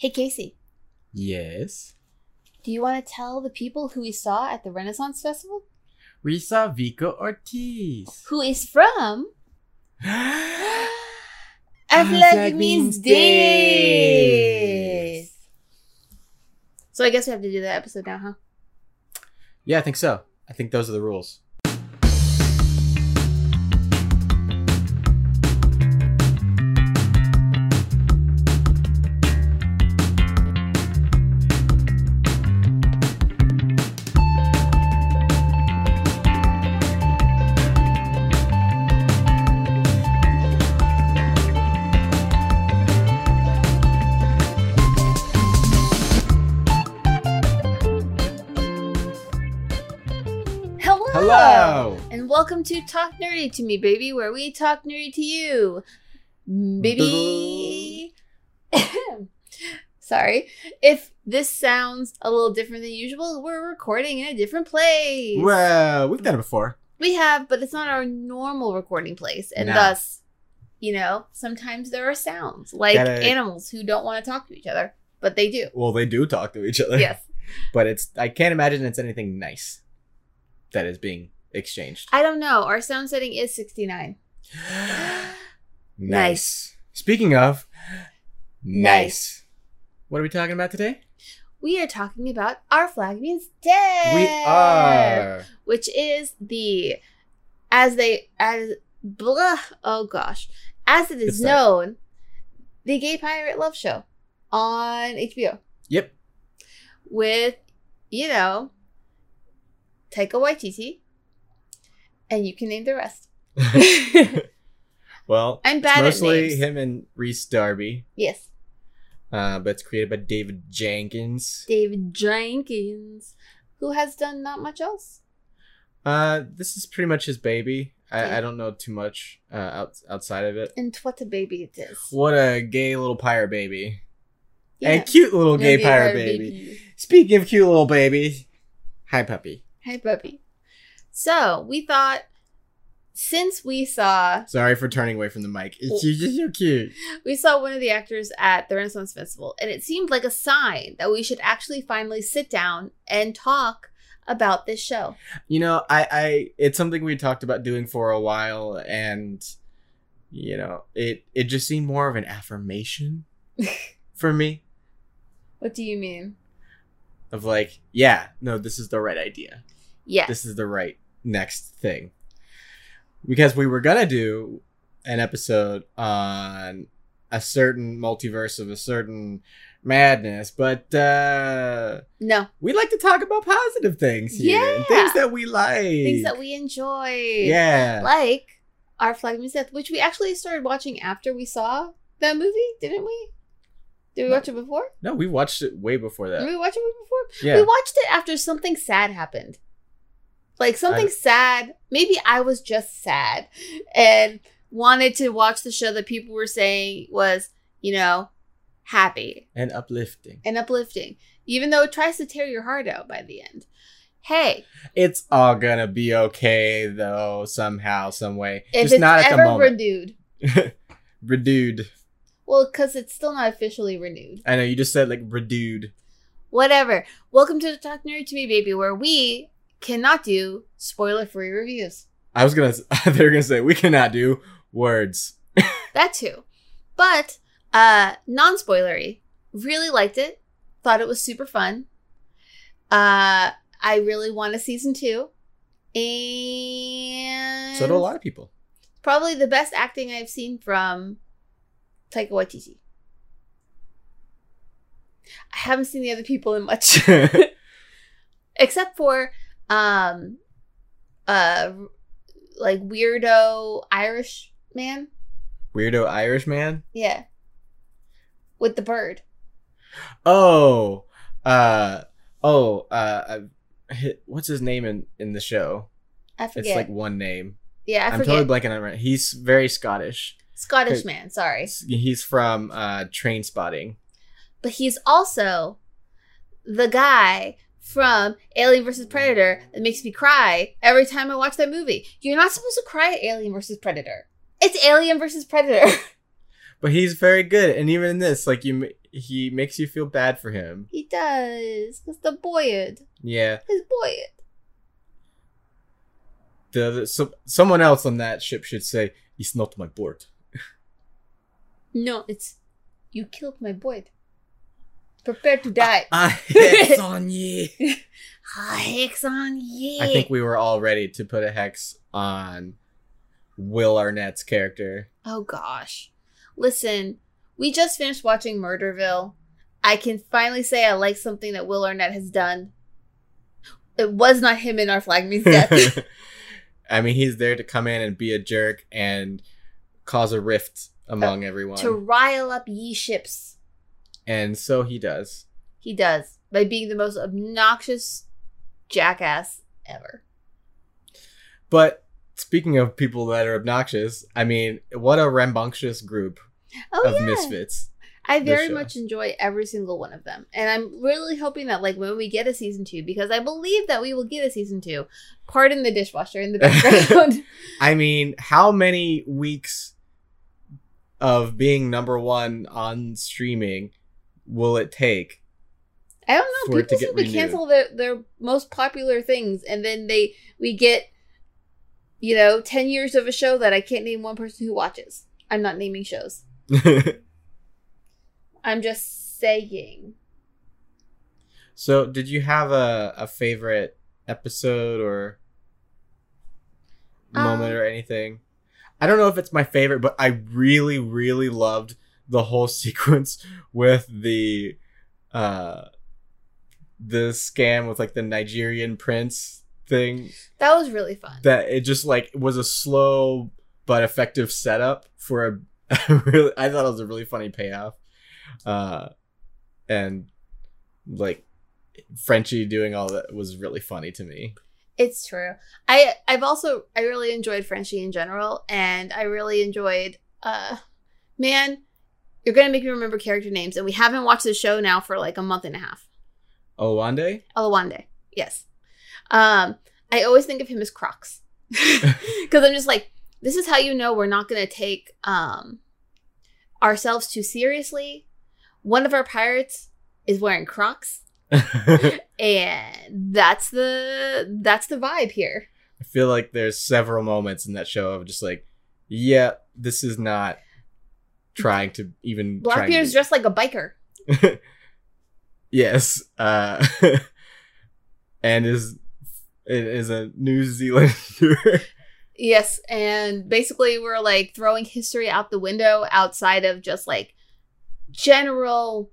Hey, Casey, Yes. do you want to tell the people who we saw at the Renaissance Festival? We saw Vico Ortiz. Who is from yeah, A Flag Flag Means Means Days. So I guess we have to do that episode now, huh? Yeah, I think so. I think those are the rules. Welcome to Talk Nerdy to Me, baby, where we talk nerdy to you. Baby. Sorry. If this sounds a little different than usual, we're recording in a different place. Well, we've done it before. We have, but it's not our normal recording place. And Nah. thus, you know, sometimes there are sounds like Gotta- animals who don't want to talk to each other, but they do. Well, they do talk to each other. yes. But it's I can't imagine it's anything nice that is being exchanged. I don't know. Our sound setting is 69. nice. Speaking of Nice. nice. What are we talking about today? We are talking about Our Flag Means Dead. We are. which is the as they as blah oh gosh as it is Good is start. known the gay pirate love show on hbo Yep. with you know taika waititi and you can name the rest well, i'm bad at mostly him and Rhys Darby, yes uh, but it's created by David Jenkins. david jenkins who has done not much else Uh, this is pretty much his baby. I, Yeah. I don't know too much uh, out, outside of it. and what a baby it is What a gay little pirate baby. Yeah. And cute little gay Maybe pirate our baby. Speaking of cute little baby, hi puppy. Hi, puppy. So we thought, since we saw Sorry for turning away from the mic. It's oh. you're just so cute. we saw one of the actors at the Renaissance Festival, and it seemed like a sign that we should actually finally sit down and talk about this show. You know, I, I, it's something we talked about doing for a while, and you know, it, it just seemed more of an affirmation for me What do you mean? of like, yeah, no, this is the right idea. Yes. this is the right next thing because we were gonna do an episode on a certain multiverse of a certain madness but uh no we like to talk about positive things here and things that we like things that we enjoy. yeah Like our Flag Means Death, which we actually started watching after we saw that movie, didn't we? Did we No. watch it before? no we watched it way before that. Did we watch it before? yeah We watched it after something sad happened. Like something I- sad. Maybe I was just sad and wanted to watch the show that people were saying was, you know, happy and uplifting and uplifting, even though it tries to tear your heart out by the end. Hey, it's all gonna be okay though somehow some way if just it's not at the ever moment renewed, redued well, because it's still not officially renewed. i know you just said like redued Whatever. Welcome to the Talk Nerd to Me, baby, where we cannot do spoiler-free reviews. I was gonna. They're gonna say we cannot do words. That too. But uh non-spoilery. Really liked it. Thought it was super fun. Uh I really want a season 2. And So do a lot of people. Probably the best acting I've seen from Taika Waititi. I haven't seen the other people in much except for um uh like weirdo Irish man. Weirdo Irish man. Yeah. With the bird. Oh, uh, oh, uh, hit, what's his name in in the show? I forget. It's like one name. yeah, I I'm forget. totally blanking on it. He's very Scottish. Scottish man, sorry. He's from uh Trainspotting. But he's also the guy from Alien vs. Mm. Predator that makes me cry every time I watch that movie. You're not supposed to cry at Alien vs. Predator. It's Alien vs. Predator. But he's very good, and even in this, like you, he makes you feel bad for him. He does. Because the boyed. Yeah. His boyed. The, the so, someone else on that ship should say, "It's not my board." No, it's you killed my boyed. Prepare to die. I hit on ye. Ah, hex on ye. I think we were all ready to put a hex on Will Arnett's character. Oh gosh. Listen, we just finished watching Murderville. I can finally say I like something that Will Arnett has done. It was not him in Our Flag Means Death. I mean, he's there to come in and be a jerk and cause a rift among everyone. to rile up ye ships. And so he does. He does by being the most obnoxious jackass ever. But speaking of people that are obnoxious, I mean, what a rambunctious group Oh of yeah, misfits. I very much enjoy every single one of them, and I'm really hoping that like when we get a season two, because I believe that we will get a season two. Pardon the dishwasher in the background. I mean, how many weeks of being number one on streaming will it take? I don't know. People seem to cancel their, their most popular things, and then they we get, you know, ten years of a show that I can't name one person who watches. I'm not naming shows. I'm just saying. so, did you have a, a favorite episode or moment Um, or anything? I don't know if it's my favorite, but I really, really loved the whole sequence with the uh the scam with like the Nigerian prince thing That was really fun. that it just like was a slow but effective setup for a, a really I thought it was a really funny payoff. Uh and like Frenchie doing all that was really funny to me. It's true. I I've also I really enjoyed Frenchie in general, and I really enjoyed. uh Man, you're gonna make me remember character names, and we haven't watched the show now for like a month and a half. Owande? Oluwande, yes. Um, I always think of him as Crocs because I'm just like, this is how you know we're not gonna take um ourselves too seriously. One of our pirates is wearing Crocs, and that's the that's the vibe here. I feel like there's several moments in that show of just like, yeah, this is not trying to even trying to Blackbeard's dressed like a biker. yes, uh, and is is a New Zealander. Yes, and basically we're like throwing history out the window outside of just like general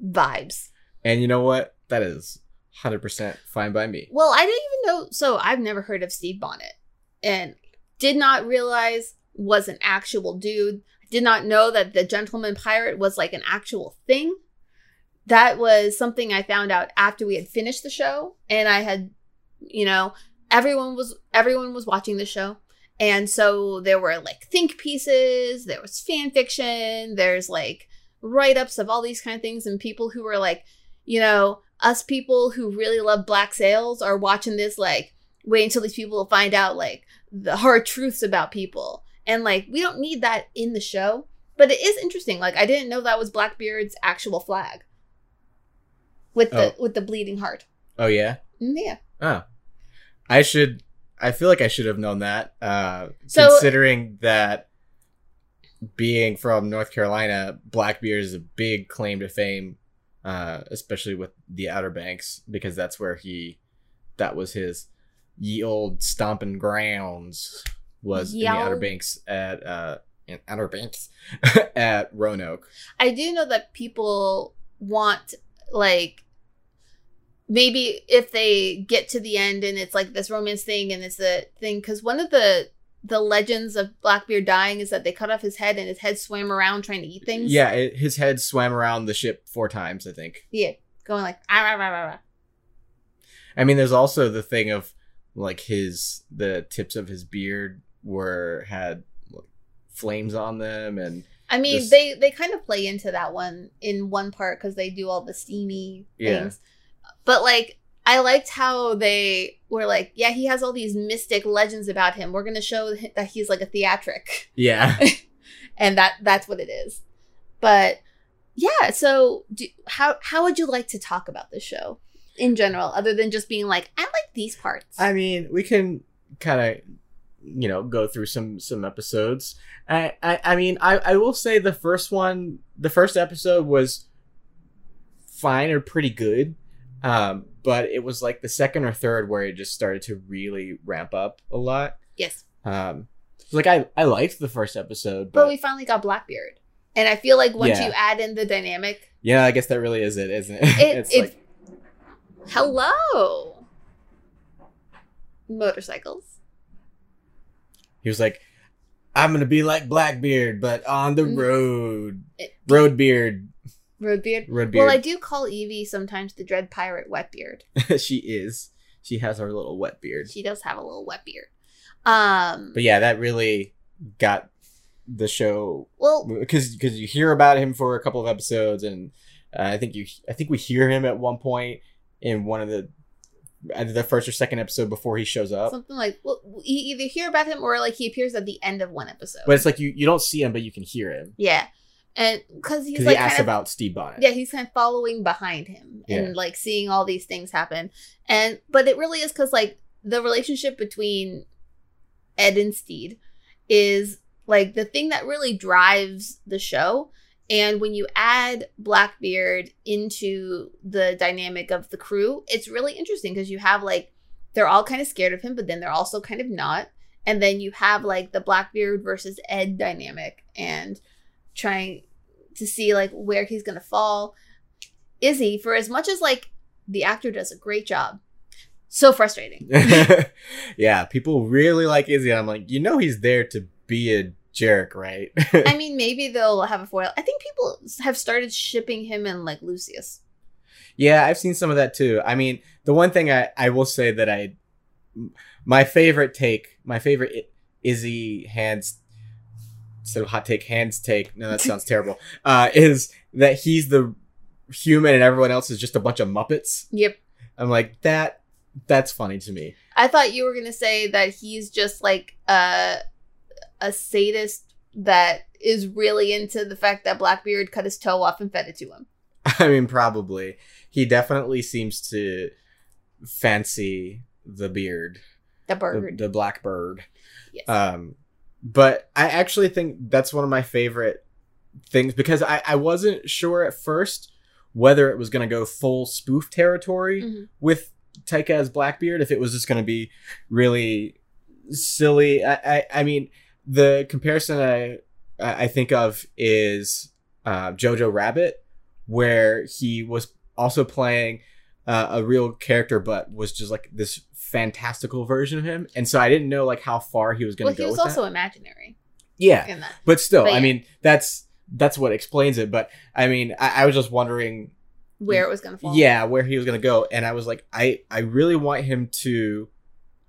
vibes. and you know what? That is hundred percent fine by me. Well, I didn't even know. So I've never heard of Steve Bonnet, and did not realize was an actual dude. Did not know that the gentleman pirate was like an actual thing. That was something I found out after we had finished the show, and I had, you know, everyone was everyone was watching the show, and so there were like think pieces, there was fan fiction, there's like write ups of all these kind of things, and people who were like, you know, us people who really love black sails are watching this like wait until these people find out like the hard truths about people and like we don't need that in the show but it is interesting like i didn't know that was blackbeard's actual flag with the with the bleeding heart Oh yeah. Mm, yeah Oh, I should. I feel like I should have known that. Uh, So- considering that being from North Carolina, Blackbeard is a big claim to fame, uh, especially with the Outer Banks, because that's where he, that was his ye old stomping grounds was in the Outer Banks at uh in Outer Banks at Roanoke. i do know that people want like maybe if they get to the end and it's like this romance thing and it's a thing because one of the the legends of blackbeard dying is that they cut off his head and his head swam around trying to eat things Yeah, it, his head swam around the ship four times, I think. yeah going like ah, rah, rah, rah, rah. I mean, there's also the thing of like his the tips of his beard were had like, flames on them, and I mean, This- they they kind of play into that one in one part because they do all the steamy Yeah. things. But like, I liked how they were like, yeah, he has all these mystic legends about him. We're gonna show that he's like a theatric, yeah, and that that's what it is. But yeah. So, do, how how would you like to talk about the show in general, other than just being like, I like these parts? I mean, we can kind of, you know, go through some some episodes. I, I I mean, I I will say the first one, the first episode was fine or pretty good. Um, but it was like the second or third where it just started to really ramp up a lot. yes, Um, like I I liked the first episode, but but, we finally got Blackbeard, and I feel like once Yeah. you add in the dynamic, yeah, I guess that really is it, isn't it? it, it's it like hello motorcycles. He was like, "I'm gonna be like Blackbeard, but on the Mm. road, Roadbeard, Roadbeard. Roadbeard." Well, I do call Evie sometimes the Dread Pirate Wetbeard. she is. She has her little wet beard. She does have a little wet beard. Um, But yeah, that really got the show well, because because you hear about him for a couple of episodes, and uh, I think you I think we hear him at one point in one of the either the first or second episode before he shows up. something like well, you either hear about him or like he appears at the end of one episode. But it's like you you don't see him, but you can hear him yeah, and because he's because like he asks of, about Steve Bonnet. yeah, he's kind of following behind him Yeah. and like seeing all these things happen. And but it really is because like the relationship between Ed and Stede is like the thing that really drives the show. And when you add Blackbeard into the dynamic of the crew, it's really interesting because you have like they're all kind of scared of him, but then they're also kind of not. And then you have like the Blackbeard versus Ed dynamic and trying to see like where he's gonna fall. Izzy, for as much as like the actor does a great job, so frustrating. yeah, people really like Izzy, I'm like, you know, he's there to be a jerk, right? I mean, maybe they'll have a foil. I think people have started shipping him and like Lucius. Yeah, I've seen some of that too. I mean, the one thing I, I will say that I, my favorite take, my favorite I- Izzy hands, instead of hot take, hands take, no, that sounds terrible, uh, is that he's the human and everyone else is just a bunch of Muppets. Yep. I'm like, that, that's funny to me. I thought you were gonna say that he's just like a a sadist that is really into the fact that Blackbeard cut his toe off and fed it to him. I mean, probably. He definitely seems to fancy the beard. The the, bird. the black bird. yes. Um, but I actually think that's one of my favorite things because I, I wasn't sure at first whether it was going to go full spoof territory Mhm. with Taika as Blackbeard, if it was just going to be really silly. I, I, I mean, the comparison I, I think of is uh, Jojo Rabbit, where he was also playing uh, a real character, but was just like this fantastical version of him. And so I didn't know like how far he was going well, to he go was with also that. imaginary Yeah, in that. but still, But I mean, that's that's what explains it. But I mean, I, I was just wondering Where it was gonna fall. yeah where he was gonna go and i was like i i really want him to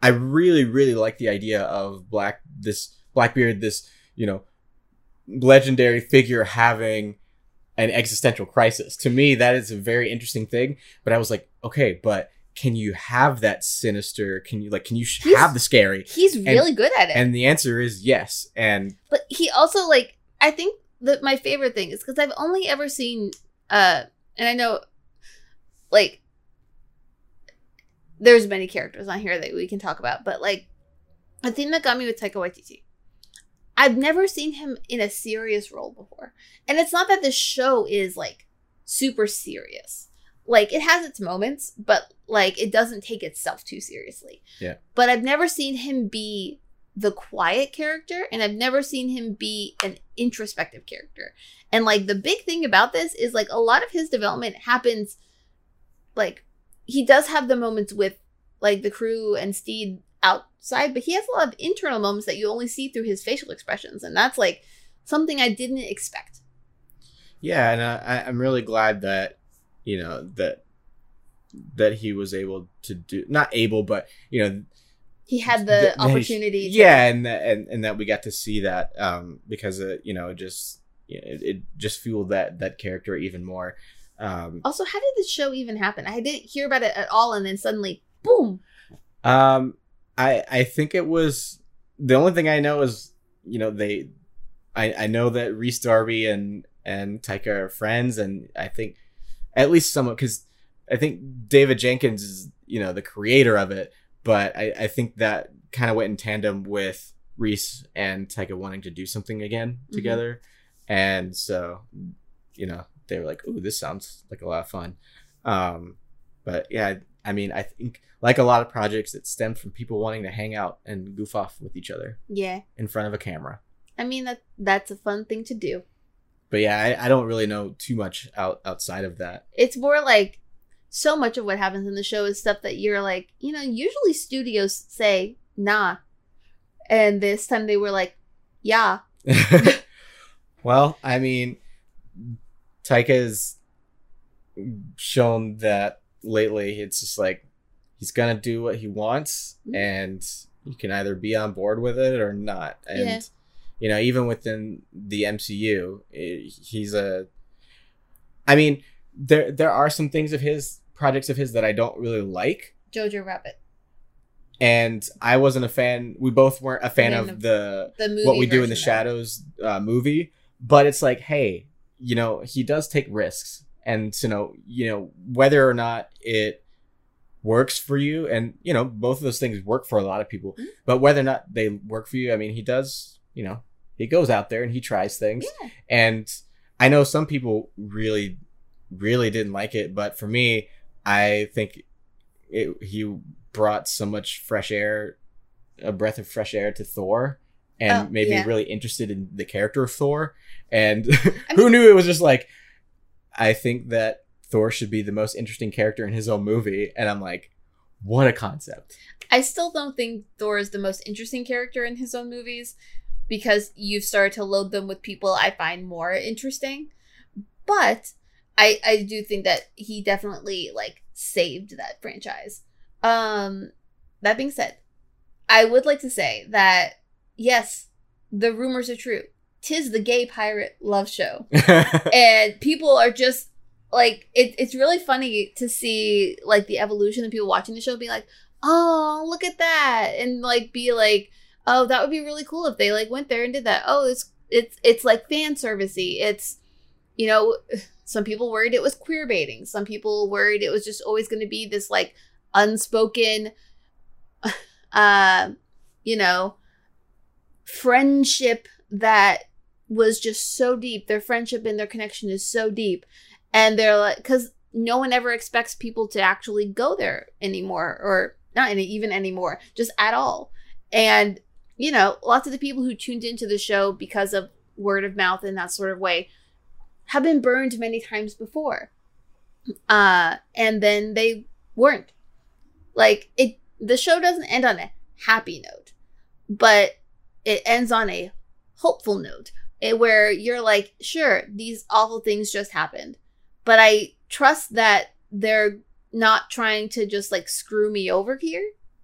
i really really like the idea of black this blackbeard this you know legendary figure having an existential crisis to me that is a very interesting thing but i was like okay but can you have that sinister can you like can you He's- have the scary He's really good at it. and the answer is yes and but he also like i think that my favorite thing is because i've only ever seen uh and i know like there's many characters on here that we can talk about but like the thing that got me with taika waititi i've never seen him in a serious role before and it's not that the show is like super serious like it has its moments but like it doesn't take itself too seriously Yeah. but i've never seen him be the quiet character and I've never seen him be an introspective character. And like the big thing about this is like a lot of his development happens like he does have the moments with like the crew and Stede outside, but he has a lot of internal moments that you only see through his facial expressions and that's like something I didn't expect. Yeah, and I, I'm really glad that you know that that he was able to do not able, but you know, He had the he- opportunity to yeah, and that and, and that we got to see that um, because uh, you know just you know, it, it just fueled that that character even more. Um, Also, how did the show even happen? I didn't hear about it at all and then suddenly boom. um, I I think it was the only thing I know is you know they I I know that Rhys Darby and and Taika are friends, and I think at least somewhat because I think David Jenkins is you know the creator of it, but I, I think that kind of went in tandem with Rhys and Taika wanting to do something again Mhm. together, and so you know they were like, oh this sounds like a lot of fun." Um, but yeah, I mean, I think like a lot of projects, it stemmed from people wanting to hang out and goof off with each other Yeah. in front of a camera. I mean that that's a fun thing to do. But yeah, I, I don't really know too much out outside of that. It's more like so much of what happens in the show is stuff that you're like, you know, usually studios say, nah. And this time they were like, yeah. well, I mean, Taika's shown that lately. It's just like he's gonna do what he wants, Mhm. and you can either be on board with it or not. And Yeah. you know, even within the MCU, eh, he's a. I mean, there there are some things of his projects of his that I don't really like. Jojo Rabbit. and I wasn't a fan. We both weren't a fan Fan of of the The movie. what we do in the it. shadows uh, movie. But it's like, hey, you know, he does take risks, and you know, you know, whether or not it works for you, and you know, both of those things work for a lot of people. Mhm. But whether or not they work for you, I mean, he does. You know, he goes out there and he tries things, Yeah. and I know some people really, really didn't like it, but for me, I think it, he brought so much fresh air, a breath of fresh air to Thor, and Oh, made me really interested in the character of Thor. And I who mean- knew it was just like, I think that Thor should be the most interesting character in his own movie, and I'm like, what a concept. I still don't think Thor is the most interesting character in his own movies because you've started to load them with people I find more interesting. But I I do think that he definitely like saved that franchise. Um that being said, I would like to say that yes, the rumors are true. Tis the gay pirate love show and people are just like it, it's really funny to see like the evolution of people watching the show be like oh look at that and like be like oh that would be really cool if they like went there and did that. Oh it's it's it's like fan servicey. It's you know some people worried it was queer baiting. Some people worried it was just always going to be this like unspoken uh you know friendship that was just so deep. Their friendship and their connection is so deep and they're like because no one ever expects people to actually go there anymore or not any, even anymore just at all. And you know lots of the people who tuned into the show because of word of mouth in that sort of way have been burned many times before. Uh and then they weren't. Like it the show doesn't end on a happy note but it ends on a hopeful note eh, where you're like sure these awful things just happened but i trust that they're not trying to just like screw me over here.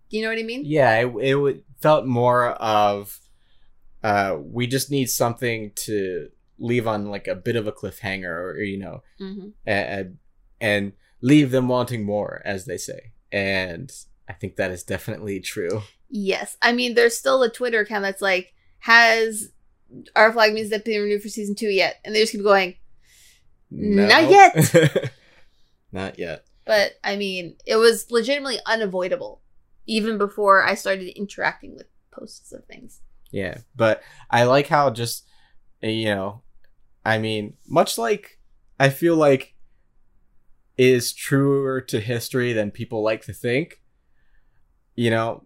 Do you know what i mean? Yeah, it, it would, felt more of uh, we just need something to leave on like a bit of a cliffhanger, or you know, hmm and and leave them wanting more, as they say. And I think that is definitely true. yes. I mean there's still a twitter account that's like has our flag means that been renewed for season two yet? And they just keep going Not yet. Not yet. but i mean it was legitimately unavoidable even before i started interacting with posts of things Yeah, but I like how just eh, you know, I mean, much like I feel like is truer to history than people like to think. You know,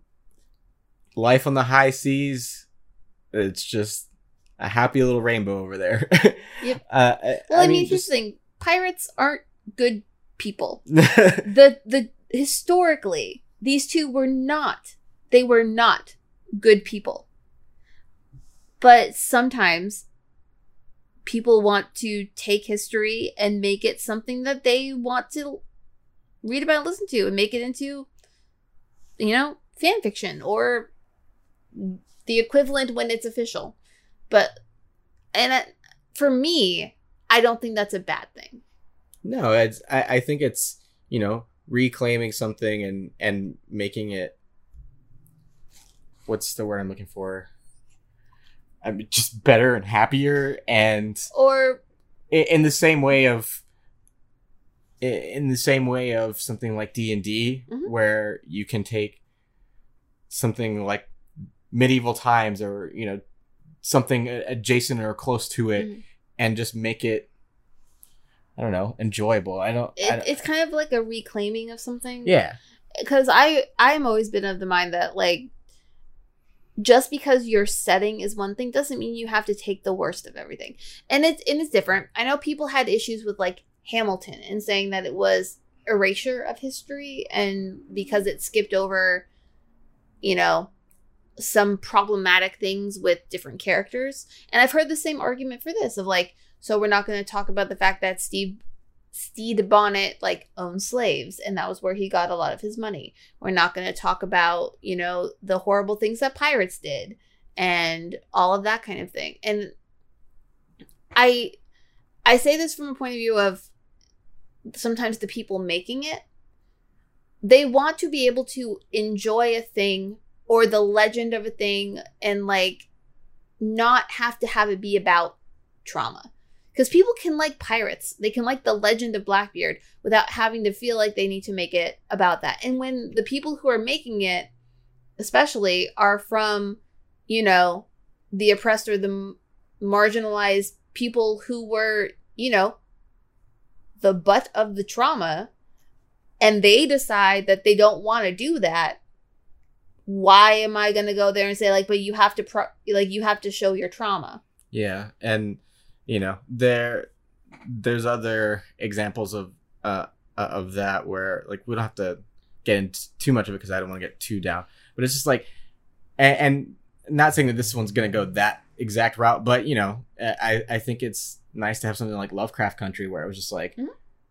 life on the high seas, it's just a happy little rainbow over there. Yep. Uh, I, well i, mean, here's just- the thing pirates aren't good people the the historically these two were not they were not good people but sometimes people want to take history and make it something that they want to read about and listen to and make it into you know fan fiction or the equivalent when it's official but and I, for me i don't think that's a bad thing No, it's I, I think it's you know reclaiming something and and making it. What's the word I'm looking for? I'm just better and happier, and or i- in the same way of in the same way of something like D&D Mhm. where you can take something like medieval times or you know something adjacent or close to it Mhm. and just make it I don't know, enjoyable. I don't, I don't it's kind of like a reclaiming of something. yeah. because I I'm always been of the mind that like just because your setting is one thing doesn't mean you have to take the worst of everything. And it's and it's different. I know people had issues with like Hamilton and saying that it was erasure of history and because it skipped over you know some problematic things with different characters. And I've heard the same argument for this of like so we're not going to talk about the fact that Steve Stede Bonnet like owned slaves and that was where he got a lot of his money. We're not going to talk about, you know, the horrible things that pirates did and all of that kind of thing. And I I say this from a point of view of sometimes the people making it they want to be able to enjoy a thing or the legend of a thing and like not have to have it be about trauma. Because people can like pirates. They can like the legend of blackbeard without having to feel like they need to make it about that. And when the people who are making it especially are from you know the oppressed or the marginalized people who were you know the butt of the trauma and they decide that they don't want to do that why am i going to go there and say like but you have to pro- like you have to show your trauma Yeah, and you know there there's other examples of uh of that where like we don't have to get into too much of it because I don't want to get too down. But it's just like, and, and not saying that this one's gonna go that exact route, but you know, I I think it's nice to have something like Lovecraft Country where it was just like, Mhm.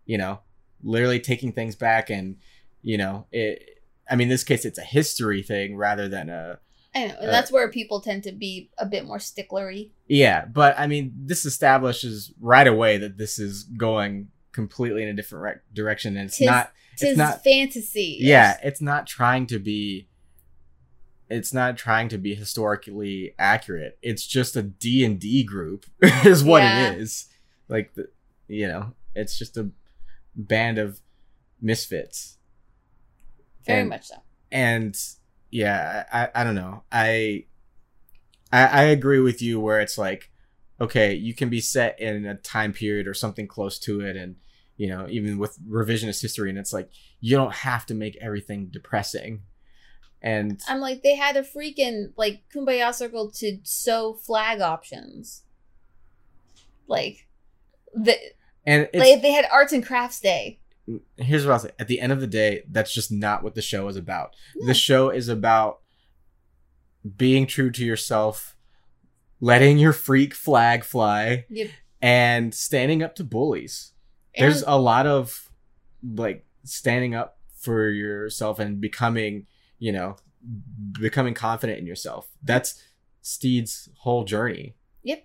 you know, literally taking things back and you know it. I mean, in this case, it's a history thing rather than a I know, and Uh, that's where people tend to be a bit more sticklery. Yeah, but I mean, this establishes right away that this is going completely in a different rec- direction, and it's Tis- not. Tis not- fantasy. Yeah, it's not trying to be. It's not trying to be historically accurate. It's just a D and D group, is what Yeah. it is. Like the, you know, it's just a band of misfits. Very And- much so. and yeah I, I don't know I, I i agree with you where it's like okay you can be set in a time period or something close to it and you know even with revisionist history and it's like you don't have to make everything depressing and I'm like, they had a freaking like kumbaya circle to sew flag options. Like, the, and like they had arts and crafts day. Here's what I'll say. At the end of the day, that's just not what the show is about. No. The show is about being true to yourself, letting your freak flag fly, Yep. and standing up to bullies. There's a lot of like standing up for yourself and becoming, you know, becoming confident in yourself. That's Stede's whole journey. Yep.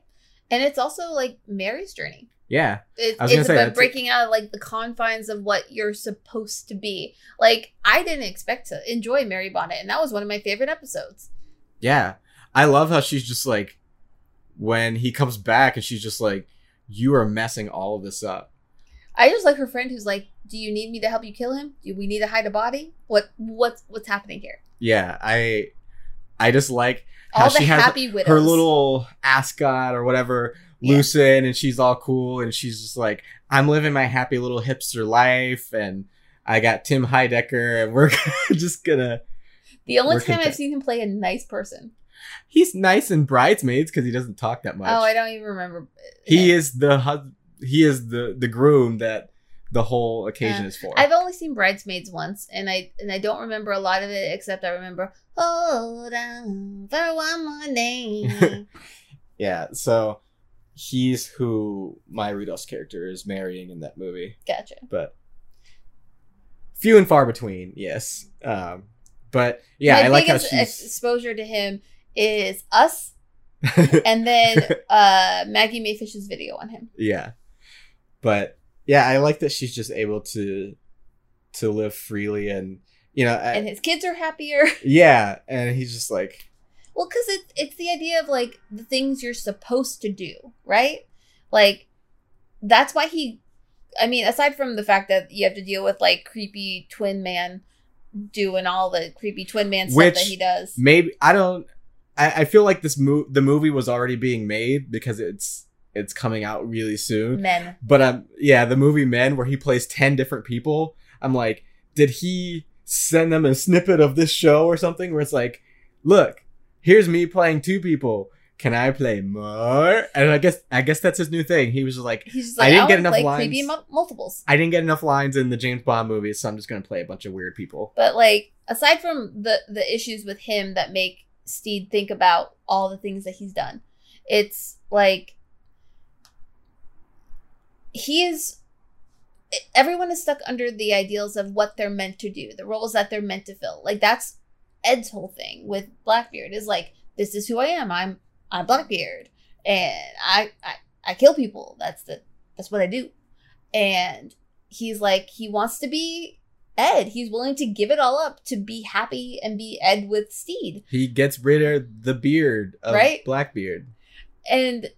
And it's also like Mary's journey. Yeah. It, it's about breaking out of like the confines of what you're supposed to be. Like I didn't expect to enjoy Mary Bonnet, and that was one of my favorite episodes. Yeah. I love how she's just like when he comes back and she's just like, You are messing all of this up. I just like her friend who's like, "Do you need me to help you kill him? Do we need to hide a body? What what's what's happening here?" Yeah, I I just like how All she has her little ascot or whatever Yeah. And she's all cool and she's just like, I'm living my happy little hipster life and I got Tim Heidecker and we're just gonna The only time I've seen him play a nice person. he's nice in bridesmaids because he doesn't talk that much. Oh, I don't even remember. he is the hus- he is the the groom that the whole occasion is for. I've only seen Bridesmaids once, and I and I don't remember a lot of it except I remember hold on for one more day. yeah, so he's who Maya Rudolph's character is marrying in that movie. gotcha. but few and far between. Yes, um, but yeah, My I like how she's exposure to him is Us, and then uh Maggie Mae Fish's video on him. yeah, but yeah, I like that she's just able to to live freely and you know, I- And his kids are happier. yeah, and he's just like Well, because it's it's the idea of like the things you're supposed to do, right? Like that's why he I mean, aside from the fact that you have to deal with like creepy twin man doing all the creepy twin man stuff Which that he does. maybe I don't. I, I feel like this mo- the movie was already being made because it's it's coming out really soon. Men. But um, yeah, the movie Men, where he plays ten different people. I'm like, did he send them a snippet of this show or something? Where it's like, look, here's me playing two people. Can I play more? And I guess I guess that's his new thing. He was just like, He's just I like, I didn't didn't get get enough like lines. creepy mu- multiples. I didn't get enough lines in the James Bond movies, so I'm just gonna play a bunch of weird people. But like aside from the the issues with him that make Stede think about all the things that he's done, it's like he is everyone is stuck under the ideals of what they're meant to do, the roles that they're meant to fill. Like that's Ed's whole thing with Blackbeard is like this is who I am. I'm I'm Blackbeard and I I, I kill people. That's the that's what I do. And he's like he wants to be Ed. He's willing to give it all up to be happy and be Ed with Stede. He gets rid of the beard of Right? Blackbeard. And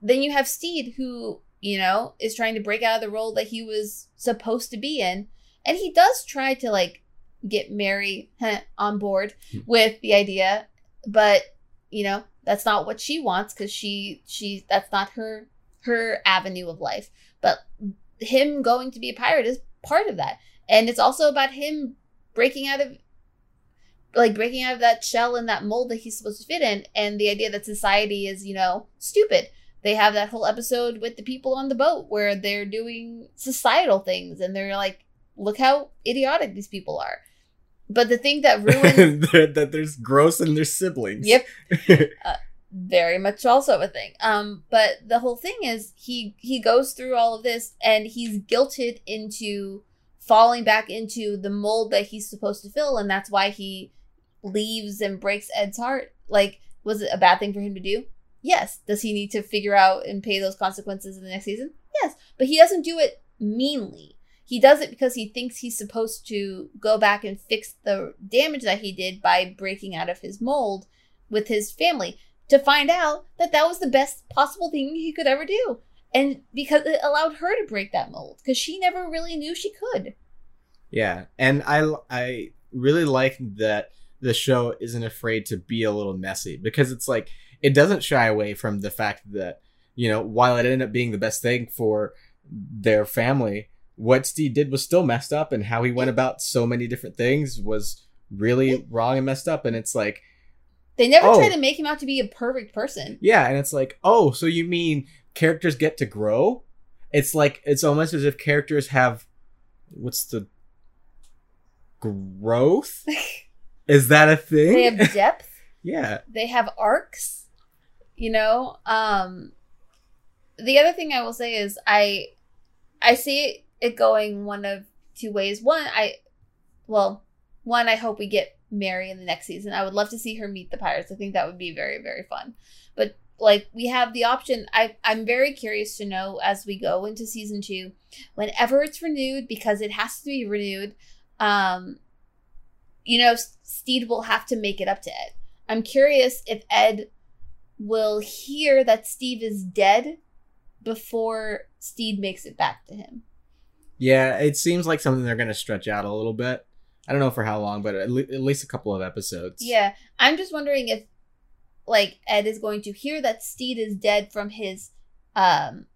then you have Stede, who, you know, is trying to break out of the role that he was supposed to be in. And he does try to, like, get Mary on board Hmm. with the idea. But, you know, that's not what she wants because she, she, that's not her, her avenue of life. But him going to be a pirate is part of that. And it's also about him breaking out of like breaking out of that shell and that mold that he's supposed to fit in and the idea that society is you know stupid they have that whole episode with the people on the boat where they're doing societal things and they're like look how idiotic these people are but the thing that ruins that there's gross and there's siblings. yep. Very much also a thing. Um but the whole thing is he he goes through all of this and he's guilted into falling back into the mold that he's supposed to fill and that's why he leaves and breaks ed's heart. Like was it a bad thing for him to do? Yes. Does he need to figure out and pay those consequences in the next season? Yes. But he doesn't do it meanly he does it because he thinks he's supposed to go back and fix the damage that he did by breaking out of his mold with his family to find out that that was the best possible thing he could ever do. And because it allowed her to break that mold because she never really knew she could. Yeah, and I I really like that the show isn't afraid to be a little messy because it's like it doesn't shy away from the fact that you know while it ended up being the best thing for their family, what Steve did was still messed up, and how he went about so many different things was really wrong and messed up. And it's like They never Oh. try to make him out to be a perfect person. yeah, and it's like oh, so you mean characters get to grow? It's like it's almost as if characters have what's the growth Is that a thing? they have depth. yeah. they have arcs you know um the other thing i will say is i i see it going one of two ways. One i well one i hope we get mary in the next season. I would love to see her meet the pirates. I think that would be very very fun. But like we have the option. I i'm very curious to know as we go into season two whenever it's renewed because it has to be renewed um you know stede will have to make it up to ed. I'm curious if Ed will hear that Steve is dead before Stede makes it back to him. Yeah, it seems like something they're going to stretch out a little bit. I don't know for how long, but at, le- at least a couple of episodes. Yeah, I'm just wondering if like Ed is going to hear that Stede is dead from his um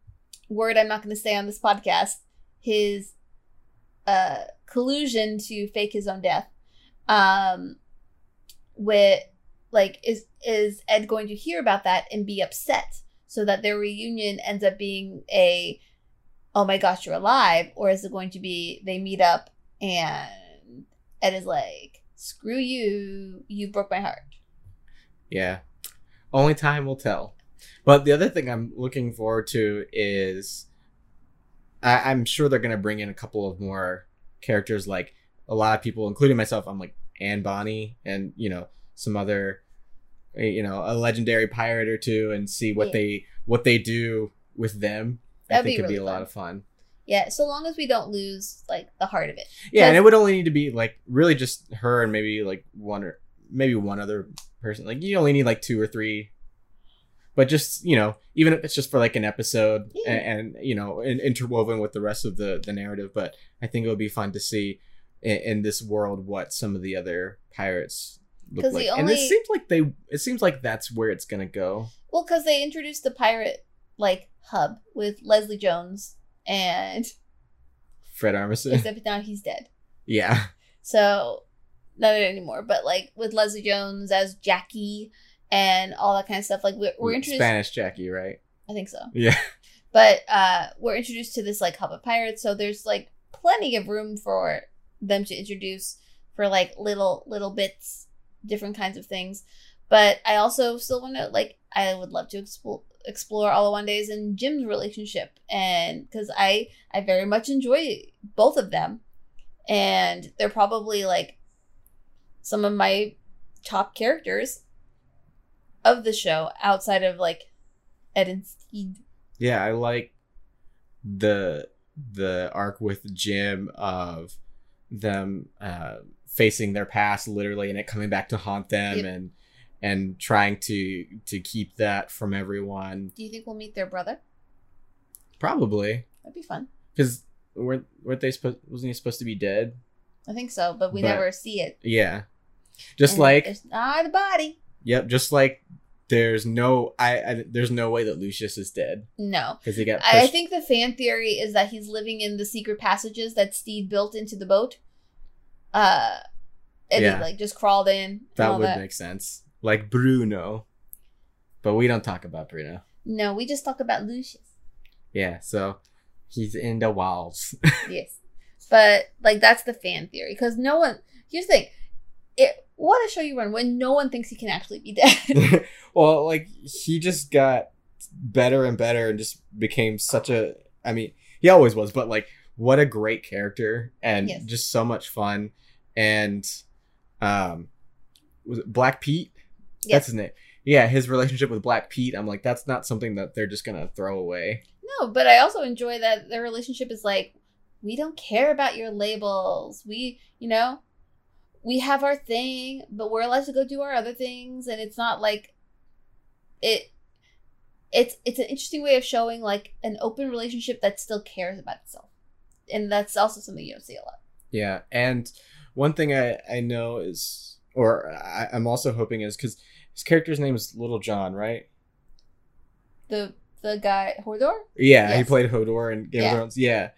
word I'm not going to say on this podcast, his uh collusion to fake his own death. Um with like is is Ed going to hear about that and be upset so that their reunion ends up being a oh my gosh you're alive or is it going to be they meet up and Ed is like screw you you broke my heart Yeah. Only time will tell. But the other thing I'm looking forward to is I- I'm sure they're going to bring in a couple of more characters like a lot of people, including myself. I'm like Anne Bonny and, you know, some other, you know, a legendary pirate or two and see what Yeah. they what they do with them. I That'd think be it'd be a really lot of fun. yeah so long as we don't lose like the heart of it Yeah, and it would only need to be like really just her and maybe like one or maybe one other person. Like you only need like two or three but just you know even if it's just for like an episode Yeah. and, and you know in, interwoven with the rest of the the narrative but i think it would be fun to see in, in this world what some of the other pirates look like the and it seems like they it seems like that's where it's gonna go Well, because they introduced the pirate like hub with Leslie Jones, and fred armisen except now he's dead, yeah so not anymore. But like with Leslie Jones as Jackie and all that kind of stuff, like we're, we're introduced. spanish jackie right I think so. yeah But uh we're introduced to this like hub of pirates, so there's like plenty of room for them to introduce for like little little bits, different kinds of things. But I also still want to like I would love to explore explore Oluwande and Jim's relationship and because I I very much enjoy both of them and they're probably like some of my top characters of the show outside of like Ed and Stede. Yeah, I like the the arc with Jim of them uh, facing their past literally and it coming back to haunt them Yep. and and trying to to keep that from everyone. Do you think we'll meet their brother? Probably That'd be fun. because weren't weren't they supposed wasn't he supposed to be dead? I think so, but we But- never see it. Yeah, just And like not the body. yep, just like there's no I, I there's no way that Lucius is dead No. because he got I I think the fan theory is that he's living in the secret passages that Steve built into the boat. Uh and Yeah. he like just crawled in that would that. make sense, like Bruno. But we don't talk about Bruno. No, we just talk about Lucius. Yeah, so he's in the walls. yes. But like that's the fan theory. Because no one here's the thing. It what a show you run when no one thinks he can actually be dead. well, like he just got better and better and just became such a I mean, he always was, but like what a great character and Yes. just so much fun and um was it Black Pete? That's yes. his name. Yeah, his relationship with Black Pete, I'm like that's not something that they're just going to throw away. No, but I also enjoy that their relationship is like, we don't care about your labels. We, you know, we have our thing, but we're allowed to go do our other things, and it's not like it. It's it's an interesting way of showing like an open relationship that still cares about itself, and that's also something you don't see a lot. Yeah, and one thing I I know is, or I, I'm also hoping is because his character's name is Little John, right? The the guy Hodor. Yeah, he played Hodor in Game Yeah. of Thrones. Yeah,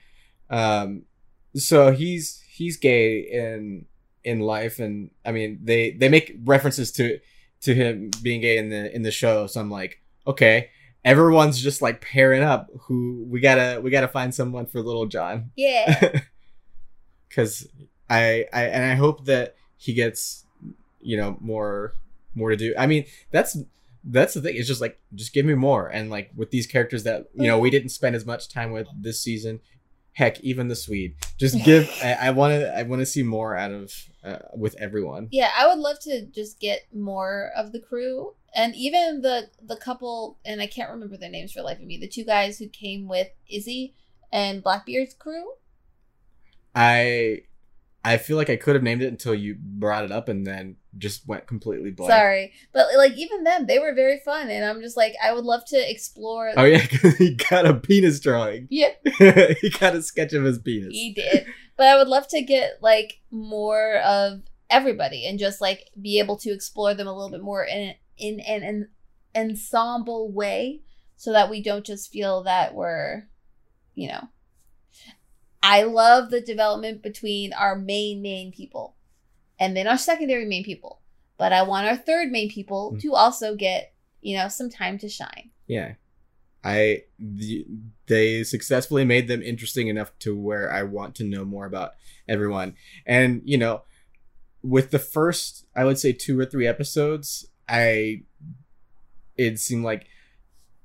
um, so he's he's gay in in life, and I mean they they make references to to him being gay in the in the show. So I'm like, okay, everyone's just like pairing up. Who we gotta we gotta find someone for Little John. Yeah, because I, I and I hope that he gets you know more more to do. I mean that's that's the thing. It's just like just give me more and like with these characters that you know we didn't spend as much time with this season. Heck, even the Swede. Just give. I want to. I want to see more out of uh, with everyone. yeah. I would love to just get more of the crew, and even the the couple. And I can't remember their names for life of me. The two guys who came with Izzy and Blackbeard's crew. I I feel like I could have named it until you brought it up and then just went completely blank. Sorry, but like even them, they were very fun, and I'm just like, I would love to explore. Oh yeah, he got a penis drawing. yeah, he got a sketch of his penis. he did, but I would love to get like more of everybody and just like be able to explore them a little bit more in in an, an ensemble way, so that we don't just feel that we're, you know. I love the development between our main main people, and then our secondary main people. But I want our third main people Mm. to also get you know some time to shine. Yeah. I the, they successfully made them interesting enough to where I want to know more about everyone. And you know, with the first I would say two or three episodes, I it seemed like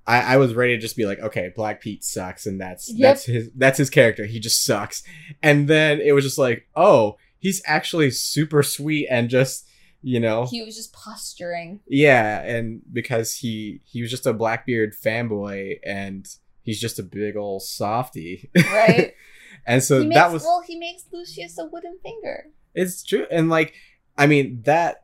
I, I was ready to just be like, okay, Black Pete sucks, and that's Yep. that's his that's his character. He just sucks. And then it was just like, oh, he's actually super sweet and just you know He was just posturing. yeah, and because he he was just a Blackbeard fanboy, and he's just a big old softy, Right. and so he makes, that was well, he makes Lucius a wooden finger. it's true, and like I mean that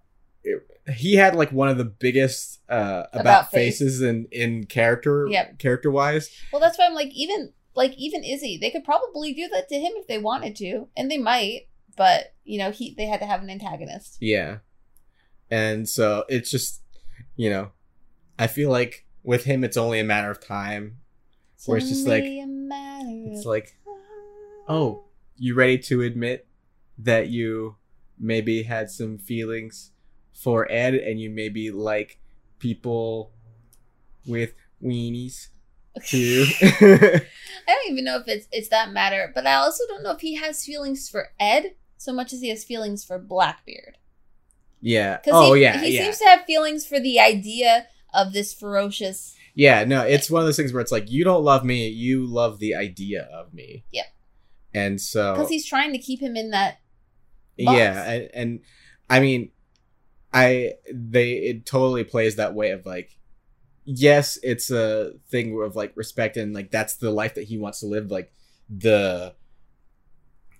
he had like one of the biggest uh about, About face. faces in in character Yep. character wise. Well, that's why I'm like, even like even Izzy, they could probably do that to him if they wanted to, and they might. But you know, he they had to have an antagonist. Yeah. And so it's just, you know, I feel like with him it's only a matter of time. Where it's just like- only a matter It's like, oh, you ready to admit that you maybe had some feelings for Ed and you maybe like people with weenies too? I don't even know if it's it's that matter, but I also don't know if he has feelings for Ed so much as he has feelings for Blackbeard. yeah. Oh he, yeah, he yeah. seems to have feelings for the idea of this ferocious. Yeah, no, it's one of those things where it's like you don't love me, you love the idea of me. Yep. And so Because he's trying to keep him in that. box. yeah, and, and I mean, I they it totally plays that way of like, yes, it's a thing of like respect and like that's the life that he wants to live. Like the,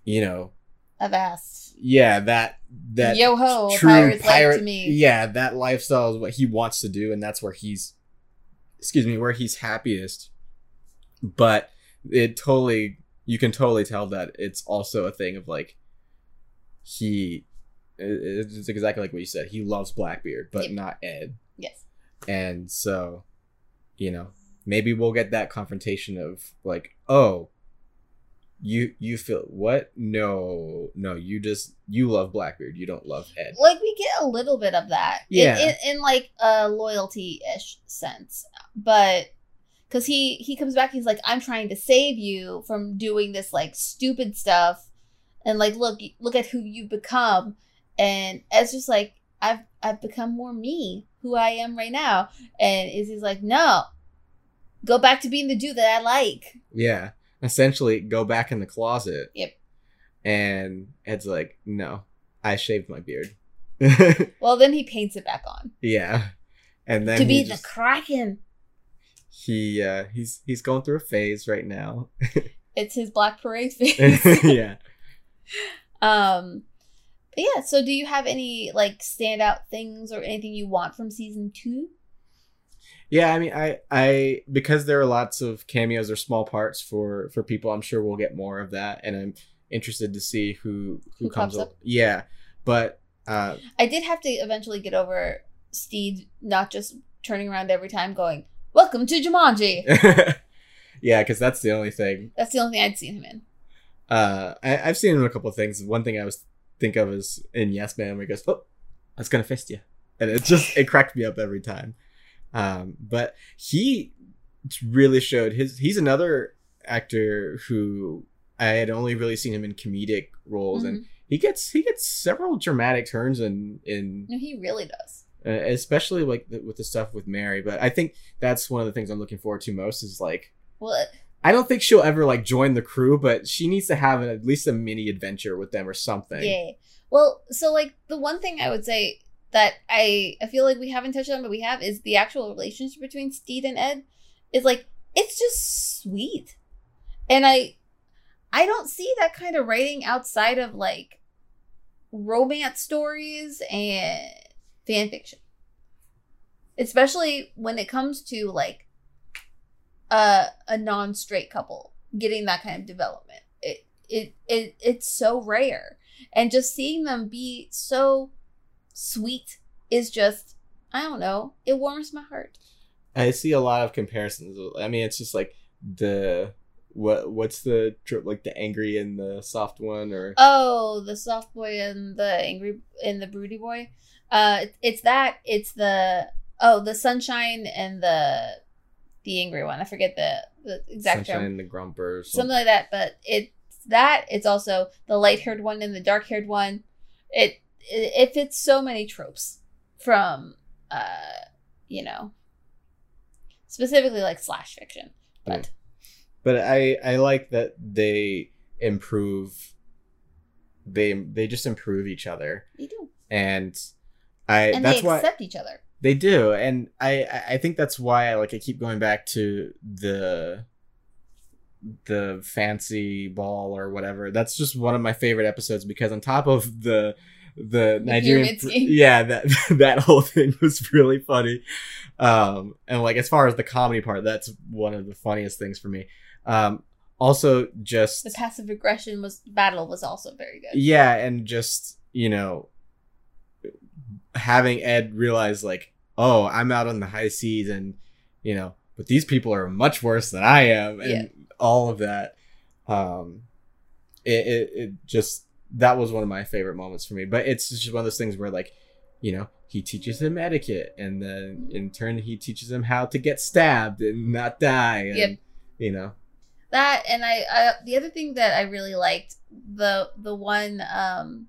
you know, ass. yeah, that that Yo ho, true pirate. life to me. Yeah, that lifestyle is what he wants to do, and that's where he's, excuse me, where he's happiest. But it totally, you can totally tell that it's also a thing of like, he, it's exactly like what you said. He loves Blackbeard, but Yep. not Ed, Yes. and so, you know, maybe we'll get that confrontation of like, oh. You you feel what? No, no. You just you love Blackbeard. You don't love Ed. Like we get a little bit of that. in- Yeah. In, in, like a loyalty ish sense, but because he he comes back, he's like, I'm trying to save you from doing this like stupid stuff, and like look look at who you've become, and it's just like I've I've become more me, who I am right now, and Izzy's like, no, go back to being the dude that I like. Yeah. Essentially, go back in the closet. Yep. And Ed's like, no, I shaved my beard. Well, then he paints it back on yeah. And then to be he, the Kraken. he uh he's he's going through a phase right now. It's his Black Parade face. yeah. Um, but yeah. So, do you have any like standout things or anything you want from season two? Yeah, I mean I I because there are lots of cameos or small parts for for people, I'm sure we'll get more of that and I'm interested to see who who, Who comes up. Yeah. But uh I did have to eventually get over Stede not just turning around every time going, "Welcome to Jumanji." yeah, because that's the only thing That's the only thing I'd seen him in. Uh, I, I've seen him in a couple of things. One thing I was think of as in Yes Man, where he goes, "Oh, I was gonna fist you," and it just it cracked me up every time. Um, but he really showed his. He's another actor who I had only really seen him in comedic roles, and he gets he gets several dramatic turns in in No, he really does. uh, especially like the, with the stuff with Mary. But I think that's one of the things I'm looking forward to most is like Well, I don't think she'll ever like join the crew, but she needs to have an, at least a mini adventure with them or something. yeah. Well, so like the one thing I would say that I I feel like we haven't touched on, but we have is the actual relationship between Stede and Ed. Is like it's just sweet, and I I don't see that kind of writing outside of like romance stories and fan fiction, especially when it comes to like a a non straight couple getting that kind of development. It it it it's so rare and just seeing them be so sweet is just i don't know it warms my heart I see a lot of comparisons. I mean, it's just like the what what's the like the angry and the soft one or oh the soft boy and the angry and the broody boy uh it- it's that it's the oh the sunshine and the the angry one. I forget the the exact sunshine term. And the grumper or something like that but it's that it's also the light haired one and the dark haired one. It, it it fits so many tropes from uh you know specifically like slash fiction but But I I like that they improve. They they just improve each other, they do. And I and that's they why accept each other They do, and I I- think that's why I like I keep going back to the the fancy ball or whatever. That's just one of my favorite episodes because on top of the the Nigerian pyramid yeah that that whole thing was really funny um and like as far as the comedy part that's one of the funniest things for me um also just The passive aggression was battle was also very good. yeah and just you know having ed realize like oh i'm out on the high seas and you know but these people are much worse than i am and Yeah. all of that um it, it it just that was one of my favorite moments for me but it's just one of those things where like you know he teaches him etiquette and then in turn he teaches him how to get stabbed and not die and Yep. you know that and I, I the other thing that i really liked the the one um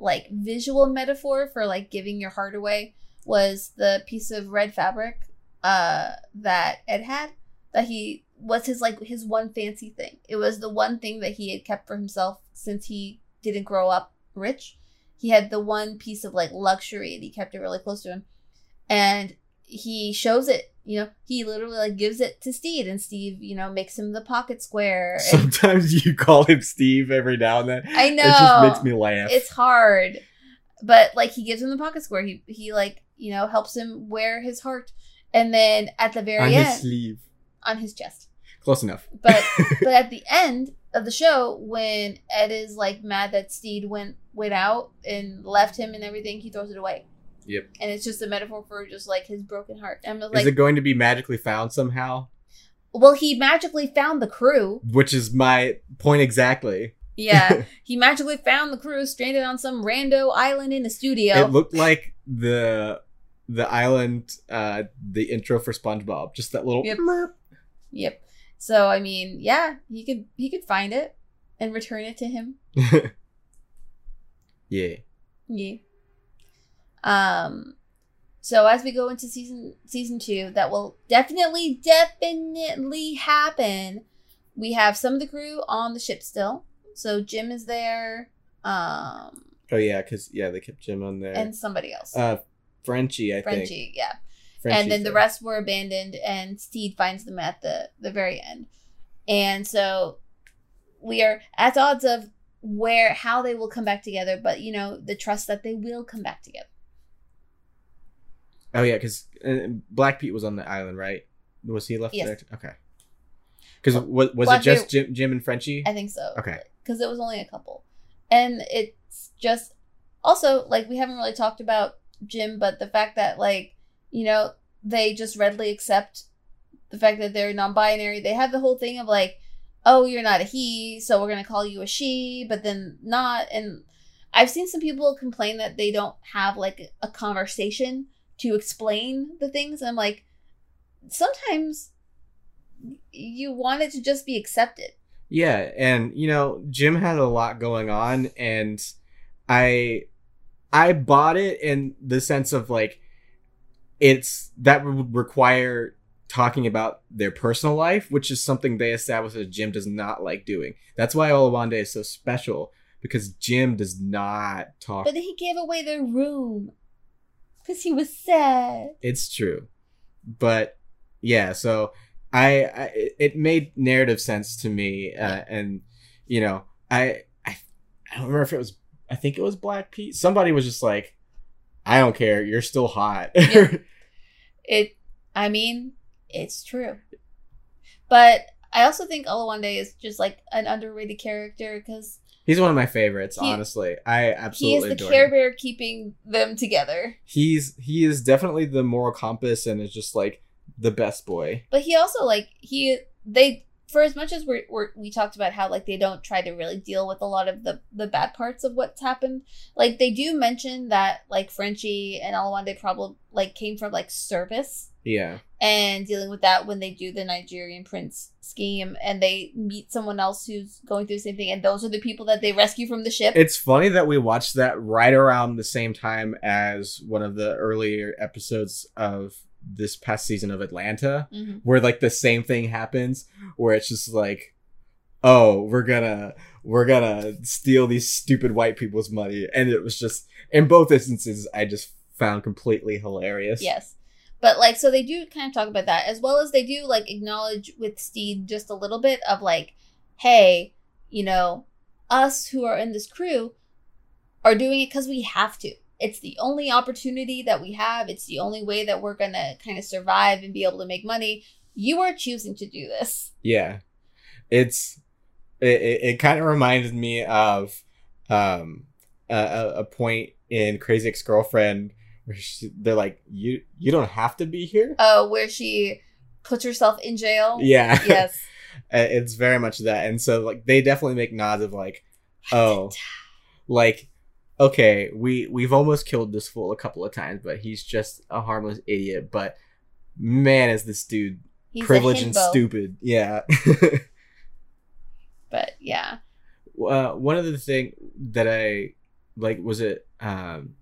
like visual metaphor for like giving your heart away was the piece of red fabric uh that ed had that he was his like his one fancy thing. It was the one thing that he had kept for himself since he didn't grow up rich. He had the one piece of like luxury and he kept it really close to him. And he shows it you know he literally like gives it to steve and steve you know makes him the pocket square and sometimes you call him steve every now and then. I know it just makes me laugh. It's hard. But like he gives him the pocket square. He he like you know helps him wear his heart. And then at the very on end his sleeve. on his chest. Close enough. But but at the end of the show when ed is like mad that stede went went out and left him and everything he throws it away. Yep. and it's just a metaphor for just like his broken heart. And I'm is it going to be magically found somehow? Well he magically found the crew. Which is my point exactly. Yeah. He magically found the crew stranded on some rando island in a studio. It looked like the the island uh the intro for spongebob just that little Yep. merp. Yep. So I mean, yeah, he could he could find it and return it to him. yeah Yeah. Um so as we go into season season 2, that will definitely definitely happen. We have some of the crew on the ship still. So Jim is there um oh yeah because yeah they kept jim on there and somebody else. uh frenchie i think. Frenchie, yeah. Frenchie's and then the rest were abandoned and stede finds them at the the very end. And so we are at odds of where how they will come back together but you know the trust that they will come back together. Oh yeah because uh, black pete was on the island right? Was he left Yes. there? Okay. Because was, was Black it just Pete- jim, jim and frenchie? I think so. Okay. Because it was only a couple. And it's just also like we haven't really talked about jim but the fact that like you know they just readily accept the fact that they're non-binary they have the whole thing of like oh you're not a he so we're to call you a she but then not and i've seen some people complain that they don't have like a conversation to explain the things and i'm like sometimes you want it to just be accepted. Yeah, and you know, Jim had a lot going on and I I bought it in the sense of like it's that would require talking about their personal life, which is something they established that Jim does not like doing. That's why Oluwande is so special because Jim does not talk. But he gave away their room because he was sad. It's true, but yeah. So I, I it made narrative sense to me, uh, and you know, I, I I don't remember if it was. I think it was Black Pete. Somebody was just like, "I don't care. You're still hot." Yeah. It, I mean, it's true. But I also think Oluwande is just like an underrated character because He's one of my favorites. He- honestly, I absolutely he is the Care him. Bear keeping them together. He's he is definitely the moral compass, and is just like the best boy. But he also like he they for as much as we're, we're we talked about how like they don't try to really deal with a lot of the the bad parts of what's happened. Like they do mention that like Frenchie and Oluwande probably like came from like service Yeah, and dealing with that when they do the Nigerian prince scheme and they meet someone else who's going through the same thing and those are the people that they rescue from the ship. It's funny that we watched that right around the same time as one of the earlier episodes of this past season of Atlanta, Mhm. where like the same thing happens, where it's just like, oh, we're gonna we're gonna steal these stupid white people's money, and it was just in both instances I just found completely hilarious. Yes. But like so they do kind of talk about that as well as they do like acknowledge with Stede just a little bit of like, hey, you know, us who are in this crew, are doing it because we have to. It's the only opportunity that we have. It's the only way that we're going to kind of survive and be able to make money. You are choosing to do this. Yeah. It's it, it, it kind of reminded me of um a, a- point in Crazy Ex-Girlfriend where she, they're like you you don't have to be here. Oh, where she puts herself in jail. Yeah. Yes. Uh, it's very much that and so like they definitely make nods of like oh like okay we we've almost killed this fool a couple of times but he's just a harmless idiot but man is this dude He's privileged and stupid yeah But yeah. uh, one of the thing that i like was it um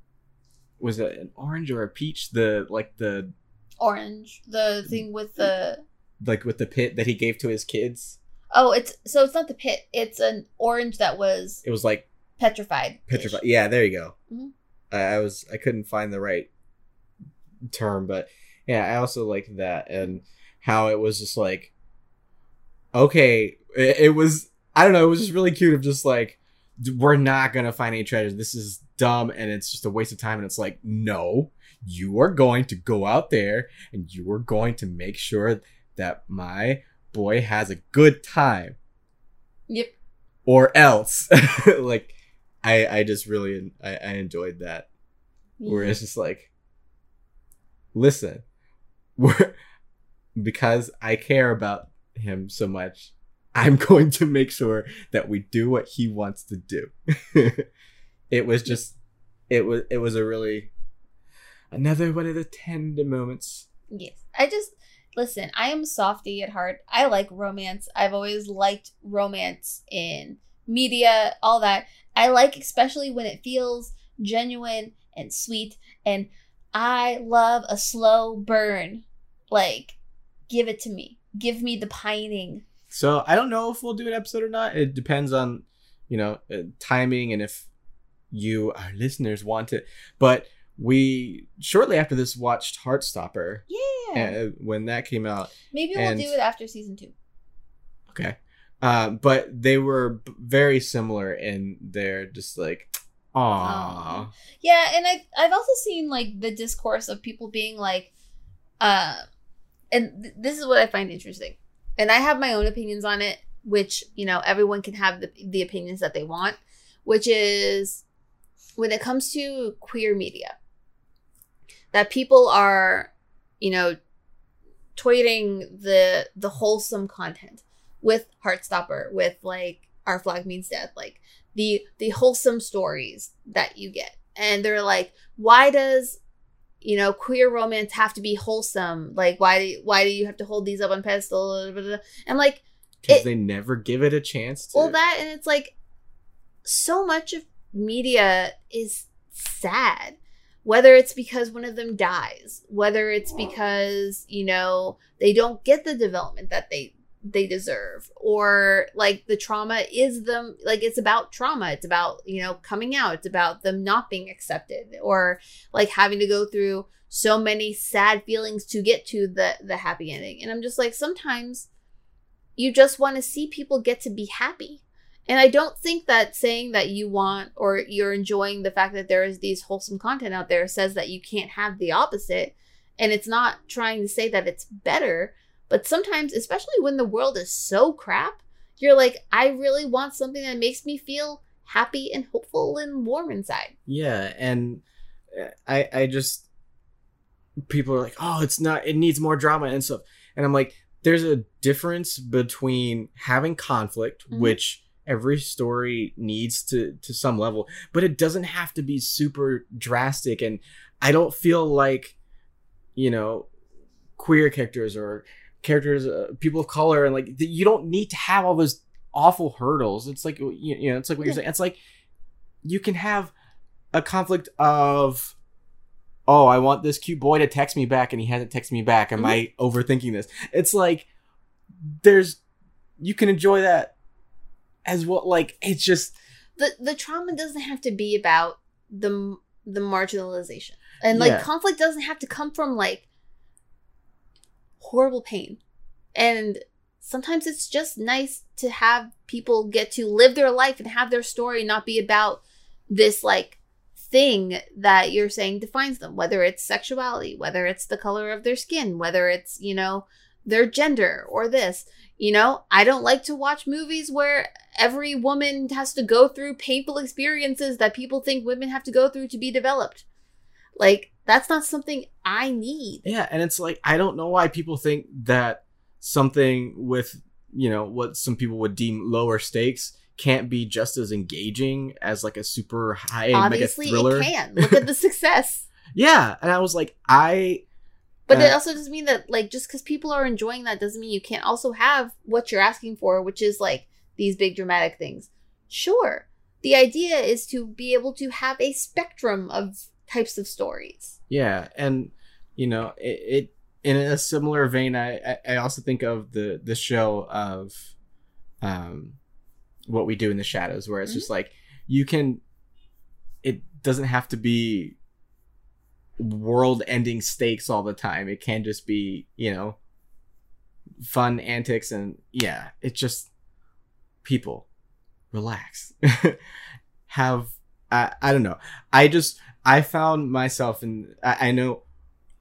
was it an orange or a peach the like the Orange. The thing with the like with the pit that he gave to his kids Oh, it's so it's not the pit. It's an orange that was it was like petrified. petrified yeah there you go Mhm. I, I was i couldn't find the right term but yeah i also like that and how it was just like okay it, it was i don't know it was just really cute of just like we're not gonna find any treasures this is dumb and it's just a waste of time and it's like no you are going to go out there and you are going to make sure that my boy has a good time Yep. or else like i i just really i, I enjoyed that where it's just like listen we're because i care about him so much i'm going to make sure that we do what he wants to do it was just it was it was a really another one of the tender moments Yes. I just listen, I am softy at heart. I like romance. I've always liked romance in media, all that. I like especially when it feels genuine and sweet and I love a slow burn. Like give it to me. Give me the pining. So I don't know if we'll do an episode or not. It depends on, you know, uh, timing and if you, our listeners, want it. But we shortly after this watched Heartstopper Yeah. uh, when that came out. Maybe we'll and- do it after season 2. Okay, um, but they were very similar in their just like, Aw. aww, Yeah, and I've I've also seen like the discourse of people being like, uh, and th- this is what I find interesting, and I have my own opinions on it, which you know everyone can have the the opinions that they want, which is when it comes to queer media, that people are, you know, tweeting the the wholesome content with Heartstopper, with like Our Flag Means Death, like the the wholesome stories that you get. And they're like why does you know queer romance have to be wholesome? Like why do why do you have to hold these up on pedestal and like because they never give it a chance to. well that and it's like so much of media is sad whether it's because one of them dies whether it's because you know they don't get the development that they they deserve or like the trauma is them like it's about trauma it's about you know coming out it's about them not being accepted or like having to go through so many sad feelings to get to the the happy ending. And i'm just like sometimes you just want to see people get to be happy. And i don't think that saying that you want or you're enjoying the fact that there is these wholesome content out there says that you can't have the opposite. And it's not trying to say that it's better but sometimes especially when the world is so crap you're like i really want something that makes me feel happy and hopeful and warm inside Yeah, and uh, I I just people are like, "Oh, it's not it needs more drama and stuff." And I'm like, there's a difference between having conflict, Mhm. which every story needs to to some level, but it doesn't have to be super drastic and I don't feel like you know, queer characters or characters uh, people of color and like th- you don't need to have all those awful hurdles. It's like you, you know, it's like what you're saying. It's like you can have a conflict of oh i want this cute boy to text me back and he hasn't texted me back am i overthinking this it's like there's you can enjoy that as well like it's just the the trauma doesn't have to be about the the marginalization and like Yeah. conflict doesn't have to come from like horrible pain and sometimes it's just nice to have people get to live their life and have their story not be about this like thing that you're saying defines them, whether it's sexuality, whether it's the color of their skin, whether it's, you know, their gender or this. You know, I don't like to watch movies where every woman has to go through painful experiences that people think women have to go through to be developed. Like, that's not something I need. Yeah, and it's like I don't know why people think that something with you know what some people would deem lower stakes can't be just as engaging as like a super high Obviously, mega thriller. it can. Look at the success. Yeah, and I was like, I But it Uh, also doesn't mean that, like, just because people are enjoying that doesn't mean you can't also have what you're asking for, which is like these big dramatic things. Sure. The idea is to be able to have a spectrum of types of stories. Yeah, and you know it, it in a similar vein. I I- also think of the the show of um what we do in the shadows, where it's just like you can. It doesn't have to be world-ending stakes all the time. It can just be you know fun antics and yeah, it just people relax. Have I I don't know. I just I found myself in I, I know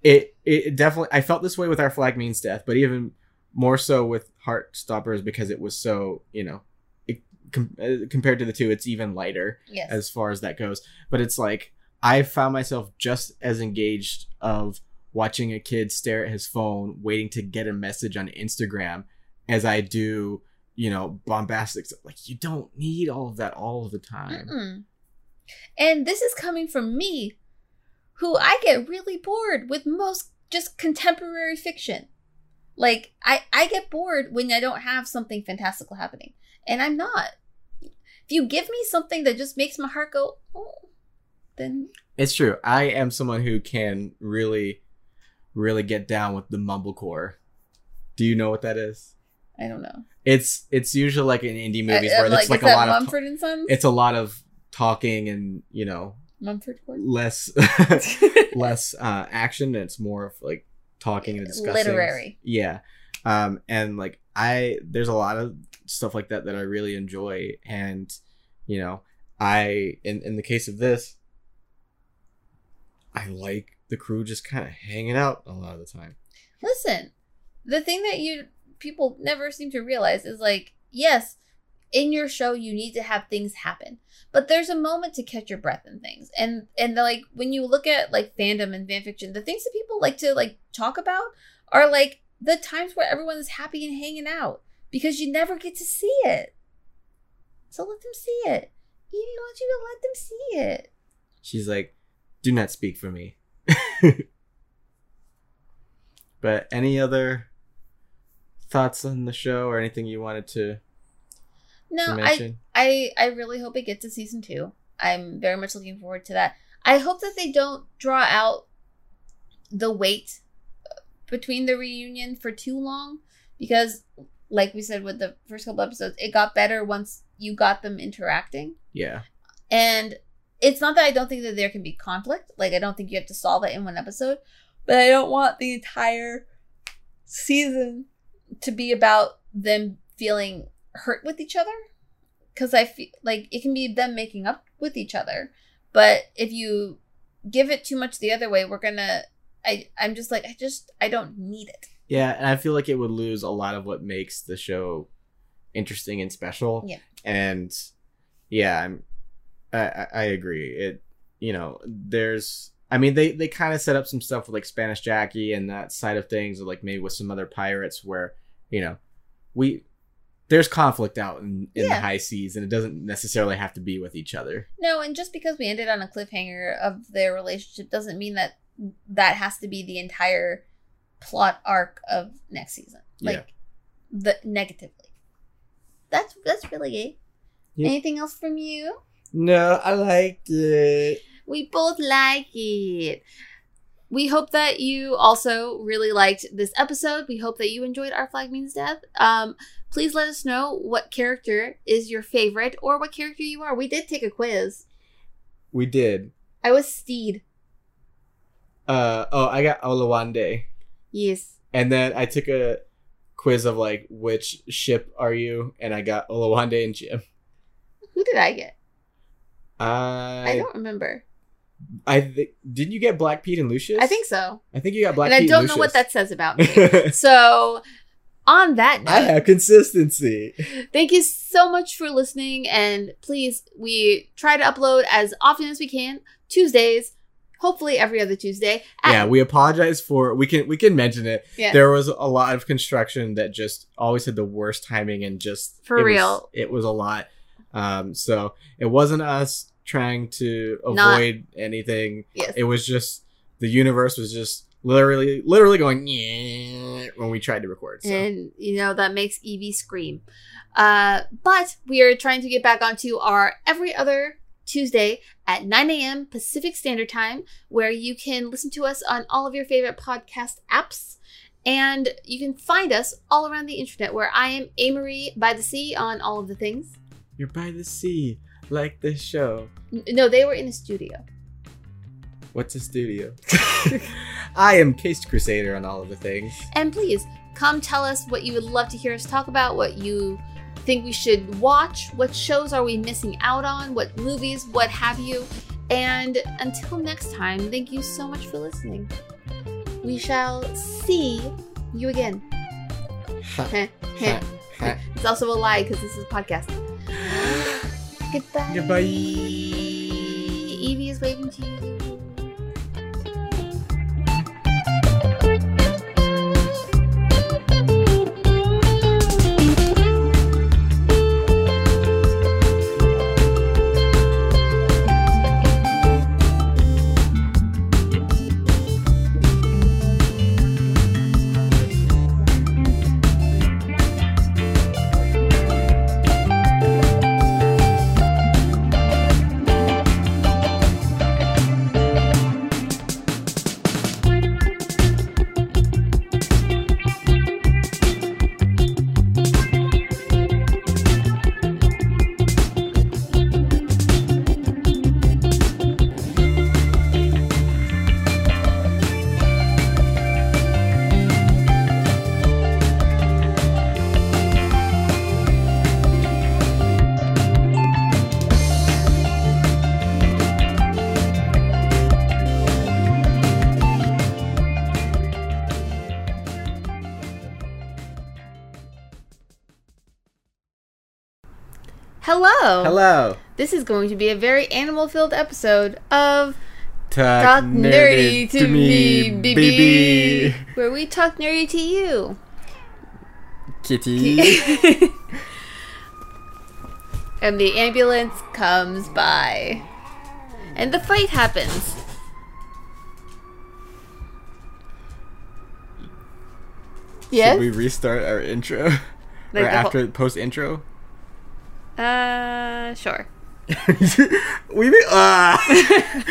it it definitely I felt this way with our flag means death, but even more so with Heartstoppers because it was so, you know, it, com- uh, compared to the two, it's even lighter Yes. as far as that goes. But it's like I found myself just as engaged of watching a kid stare at his phone, waiting to get a message on Instagram, as I do, you know, bombastic. stuff. Like you don't need all of that all of the time. Mm-mm. And this is coming from me, who I get really bored with most just contemporary fiction. Like I, I get bored when I don't have something fantastical happening, and I'm not. If you give me something that just makes my heart go, oh, then It's true. I am someone who can really, really get down with the mumblecore. Do you know what that is? I don't know. It's it's usually like in indie movies Uh, where it's like a lot of Mumford and Sons. it's a lot of talking and you know Mumford Court. less less uh action and it's more of like talking and discussing Literary. yeah um and like i there's a lot of stuff like that that i really enjoy and you know i in in the case of this i like the crew just kind of hanging out a lot of the time Listen, the thing that you people never seem to realize is like, yes, in your show you need to have things happen, but there's a moment to catch your breath in things. And and like when you look at like fandom and fan fiction the things that people like to like talk about are like the times where everyone is happy and hanging out because you never get to see it. So let them see it. Evie wants you to let them see it. she's like do not speak for me but any other thoughts on the show or anything you wanted to No, I I I really hope it gets a season two. I'm very much looking forward to that. I hope that they don't draw out the wait uh, between the reunion for too long because like we said with the first couple episodes, it got better once you got them interacting. yeah And it's not that I don't think that there can be conflict. Like I don't think you have to solve it in one episode, but I don't want the entire season to be about them feeling hurt with each other because I feel like it can be them making up with each other. But if you give it too much the other way, we're gonna. I I'm just like I just I don't need it. Yeah, and I feel like it would lose a lot of what makes the show interesting and special. Yeah. And yeah, I'm I I, agree. It you know, there's I mean they they kind of set up some stuff with like Spanish Jackie and that side of things or like maybe with some other pirates where, you know, we there's conflict out in, in the high seas and it doesn't necessarily have to be with each other. No, and just because we ended on a cliffhanger of their relationship doesn't mean that that has to be the entire plot arc of next season. Yeah. Like the negatively. That's that's really it. Yeah. Anything else from you? No, I liked it. We both like it. We hope that you also really liked this episode. We hope that you enjoyed Our Flag Means Death. Um, please let us know what character is your favorite or what character you are. We did take a quiz. We did. I was Stede. Uh oh, I got Oluwande. Yes. And then I took a quiz of like which ship are you, and I got Oluwande and Jim. Who did I get? I I don't remember. I thi- didn't you get Black Pete and Lucius? I think so. I think you got Black Pete. and Lucius. I don't and know what that says about me. so, on that note, I have consistency. thank you so much for listening. And please, we try to upload as often as we can, Tuesdays, hopefully every other Tuesday. at- yeah, we apologize for we can we can mention it. Yeah. There was a lot of construction that just always had the worst timing and just For it was- real. it was a lot. Um, so it wasn't us trying to Not- avoid anything. yes. It was just the universe was just literally literally going when we tried to record. So. And, you know, that makes Evie scream. Uh, but we are trying to get back onto our every other Tuesday at 9 a.m. Pacific Standard Time, where you can listen to us on all of your favorite podcast apps. And you can find us all around the internet, where I am Amory by the Sea on all of the things. You're by the sea, like this show. No, they were in a studio. What's a studio? I am Cased Crusader on all of the things. And please come tell us what you would love to hear us talk about, what you think we should watch, what shows are we missing out on, what movies, what have you. And until next time, thank you so much for listening. We shall see you again. It's also a lie because this is a podcast. Goodbye. Goodbye. Evie is waving to you. Hello. Hello. This is going to be a very animal filled episode of Talk, Talk Nerdy to Me, BB, baby. where we talk nerdy to you. Kitty. and the ambulance comes by. And the fight happens. Yes? Should we restart our intro? Like or after post intro? Uh, sure. we be, uh,